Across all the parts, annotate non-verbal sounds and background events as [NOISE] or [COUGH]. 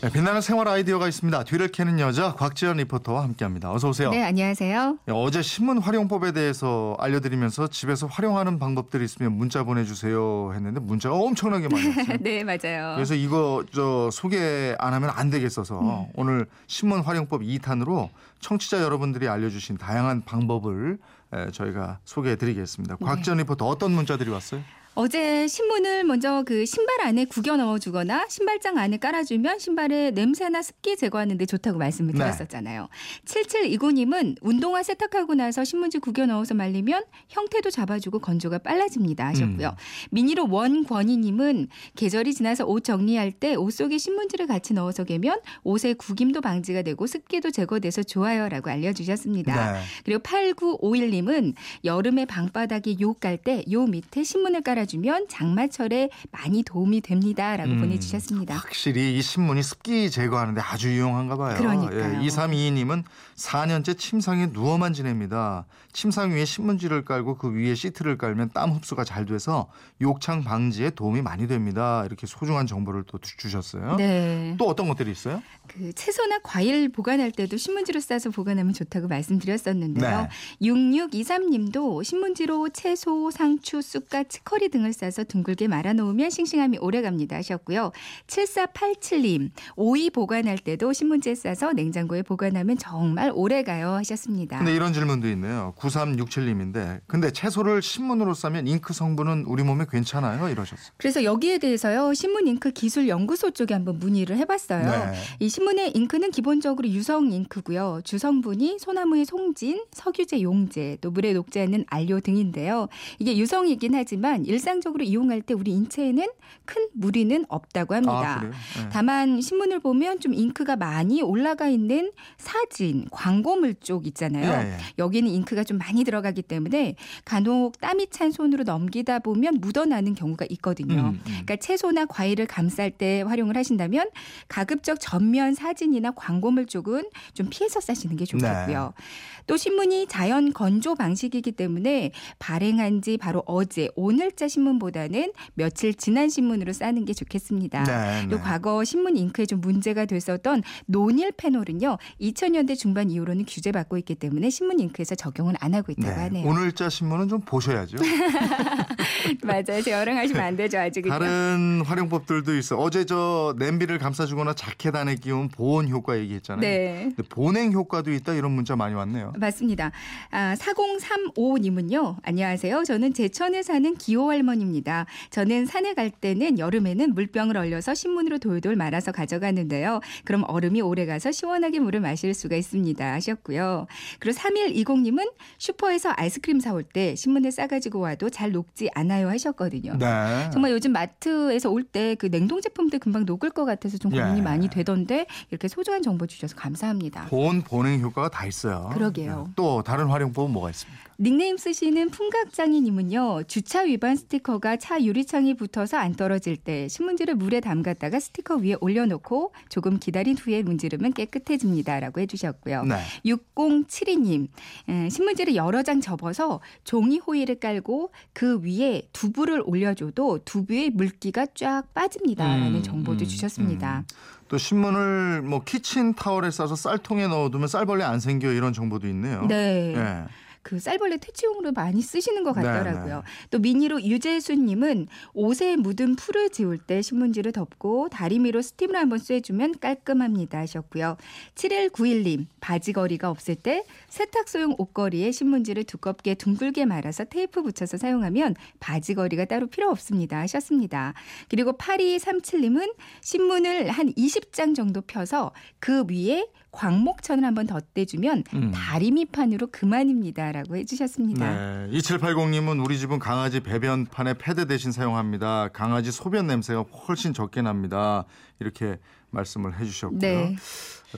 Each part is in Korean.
네, 빛나는 생활 아이디어가 있습니다. 뒤를 캐는 여자 곽지연 리포터와 함께합니다. 어서 오세요. 네, 안녕하세요. 네, 어제 신문 활용법에 대해서 알려드리면서 집에서 활용하는 방법들이 있으면 문자 보내주세요 했는데 문자가 엄청나게 많이 [LAUGHS] 왔어요. 네, 맞아요. 그래서 이거 저 소개 안 하면 안 되겠어서 음. 오늘 신문 활용법 2탄으로 청취자 여러분들이 알려주신 다양한 방법을 에, 저희가 소개해드리겠습니다. 네. 곽지연 리포터 어떤 문자들이 왔어요? 어제 신문을 먼저 그 신발 안에 구겨 넣어주거나 신발장 안에 깔아주면 신발의 냄새나 습기 제거하는데 좋다고 말씀을 네. 드렸었잖아요. 7729님은 운동화 세탁하고 나서 신문지 구겨 넣어서 말리면 형태도 잡아주고 건조가 빨라집니다 하셨고요. 음. 미니로 원권희님은 계절이 지나서 옷 정리할 때 옷 속에 신문지를 같이 넣어서 개면 옷의 구김도 방지가 되고 습기도 제거돼서 좋아요라고 알려주셨습니다. 네. 그리고 8951님은 여름에 방바닥에 요깔때 요 밑에 신문을 깔아 주면 장마철에 많이 도움이 됩니다라고 음, 보내주셨습니다. 확실히 이 신문이 습기 제거하는데 아주 유용한가 봐요. 그러니까요. 예, 2322님은 4년째 침상에 누워만 지냅니다. 침상 위에 신문지를 깔고 그 위에 시트를 깔면 땀 흡수가 잘 돼서 욕창 방지에 도움이 많이 됩니다. 이렇게 소중한 정보를 또 주- 주셨어요. 네. 또 어떤 것들이 있어요? 그 채소나 과일 보관할 때도 신문지로 싸서 보관하면 좋다고 말씀드렸었는데요. 네. 6623님도 신문지로 채소, 상추, 쑥갓, 치커리 등을 싸서 둥글게 말아 놓으면 싱싱함이 오래 갑니다 하셨고요. 7487님, 오이 보관할 때도 신문지에 싸서 냉장고에 보관하면 정말 오래 가요 하셨습니다. 근데 이런 질문도 있네요. 9367님인데 근데 채소를 신문으로 싸면 잉크 성분은 우리 몸에 괜찮아요? 이러셨어요. 그래서 여기에 대해서요 신문 잉크 기술 연구소 쪽에 한번 문의를 해 봤어요. 네. 이 신문의 잉크는 기본적으로 유성 잉크고요. 주성분이 소나무의 송진, 석유제 용제, 또 물에 녹지 않는 알료 등인데요. 이게 유성이긴 하지만 일상적으로 이용할 때 우리 인체에는 큰 무리는 없다고 합니다. 아? 네. 다만 신문을 보면 좀 잉크가 많이 올라가 있는 사진, 광고물 쪽 있잖아요. 예, 예. 여기는 잉크가 좀 많이 들어가기 때문에 간혹 땀이 찬 손으로 넘기다 보면 묻어나는 경우가 있거든요. 음, 음. 그러니까 채소나 과일을 감쌀 때 활용을 하신다면 가급적 전면 사진이나 광고물 쪽은 좀 피해서 싸시는 게 좋겠고요. 네. 또 신문이 자연 건조 방식이기 때문에 발행한 지 바로 어제 오늘자 신문보다는 며칠 지난 신문으로 싸는 게 좋겠습니다. 네, 또 네. 과거 신문 잉크에 좀 문제가 됐었던 노닐 페놀은요. 2000년대 중반 이후로는 규제받고 있기 때문에 신문 잉크에서 적용을 안 하고 있다고 네. 하네요. 오늘자 신문은 좀 보셔야죠. [LAUGHS] 맞아요. 재활용하시면 안 되죠. 아직은요. 다른 활용법들도 있어. 어제 저 냄비를 감싸주거나 자켓 안에 끼운 보온 효과 얘기했잖아요. 네. 보냉 효과도 있다 이런 문자 많이 왔네요. 맞습니다. 아, 4035님은요. 안녕하세요. 저는 제천에 사는 기호 할머니입니다. 저는 산에 갈 때는 여름에는 물병을 얼려서 신문으로 돌돌 말아서 가져가는데요. 그럼 얼음이 오래 가서 시원하게 물을 마실 수가 있습니다. 하셨고요. 그리고 3120님은 슈퍼에서 아이스크림 사올 때 신문에 싸가지고 와도 잘 녹지 않아요 하셨거든요. 네. 정말 요즘 마트에서 올 때 그 냉동 제품들 금방 녹을 것 같아서 좀 고민이 예. 많이 되던데 이렇게 소중한 정보 주셔서 감사합니다. 보온 보냉 효과가 다 있어요. 그러게요. 네. 또 다른 활용법은 뭐가 있습니까? 닉네임 쓰시는 풍각장이님은요. 주차 위반 스티커가 차 유리창에 붙어서 안 떨어질 때 신문지를 물에 담갔다가 스티커 위에 올려놓고 조금 기다린 후에 문지르면 깨끗해집니다라고 해주셨고요. 네. 6072님 에, 신문지를 여러 장 접어서 종이 호일을 깔고 그 위에 두부를 올려줘도 두부의 물기가 쫙 빠집니다라는 음, 정보도 음, 주셨습니다. 음. 또 신문을 뭐 키친 타월에 싸서 쌀통에 넣어두면 쌀벌레 안 생겨 이런 정보도 있네요. 네. 예. 그 쌀벌레 퇴치용으로 많이 쓰시는 것 네, 같더라고요. 네. 또 미니로 유재수님은 옷에 묻은 풀을 지울 때 신문지를 덮고 다리미로 스팀을 한번 쐬주면 깔끔합니다 하셨고요. 7191님 바지걸이가 없을 때 세탁소용 옷걸이에 신문지를 두껍게 둥글게 말아서 테이프 붙여서 사용하면 바지걸이가 따로 필요 없습니다 하셨습니다. 그리고 8237님은 신문을 한 20장 정도 펴서 그 위에 광목천을 한번 덧대주면 음. 다리미판으로 그만입니다라고 해주셨습니다. 네. 2780님은 우리 집은 강아지 배변판에 패드 대신 사용합니다. 강아지 소변 냄새가 훨씬 적게 납니다. 이렇게 말씀을 해주셨고요. 네.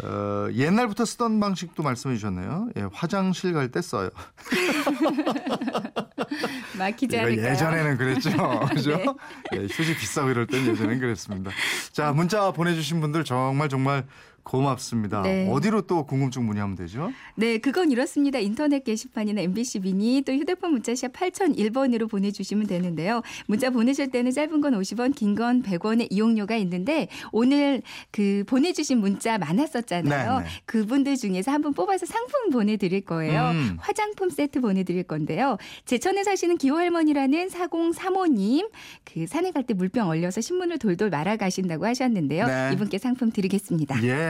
어, 옛날부터 쓰던 방식도 말씀해 주셨네요. 예, 화장실 갈 때 써요. [LAUGHS] 막히지 않을까요? 예전에는 그랬죠. [LAUGHS] 그죠? 네. 예, 휴지 비싸고 이럴 땐 예전엔 그랬습니다. 자, 문자 보내주신 분들 정말 정말 고맙습니다. 네. 어디로 또 궁금증 문의하면 되죠? 네, 그건 이렇습니다. 인터넷 게시판이나 MBC 미니 또 휴대폰 문자샵 8001번으로 보내주시면 되는데요. 문자 보내실 때는 짧은 건 50원, 긴 건 100원의 이용료가 있는데 오늘 그 보내주신 문자 많았었잖아요. 네, 네. 그분들 중에서 한 분 뽑아서 상품 보내드릴 거예요. 음. 화장품 세트 보내드릴 건데요. 제천에 사시는 기호할머니라는 4035님 그 산에 갈 때 물병 얼려서 신문을 돌돌 말아 가신다고 하셨는데요. 네. 이분께 상품 드리겠습니다. 예,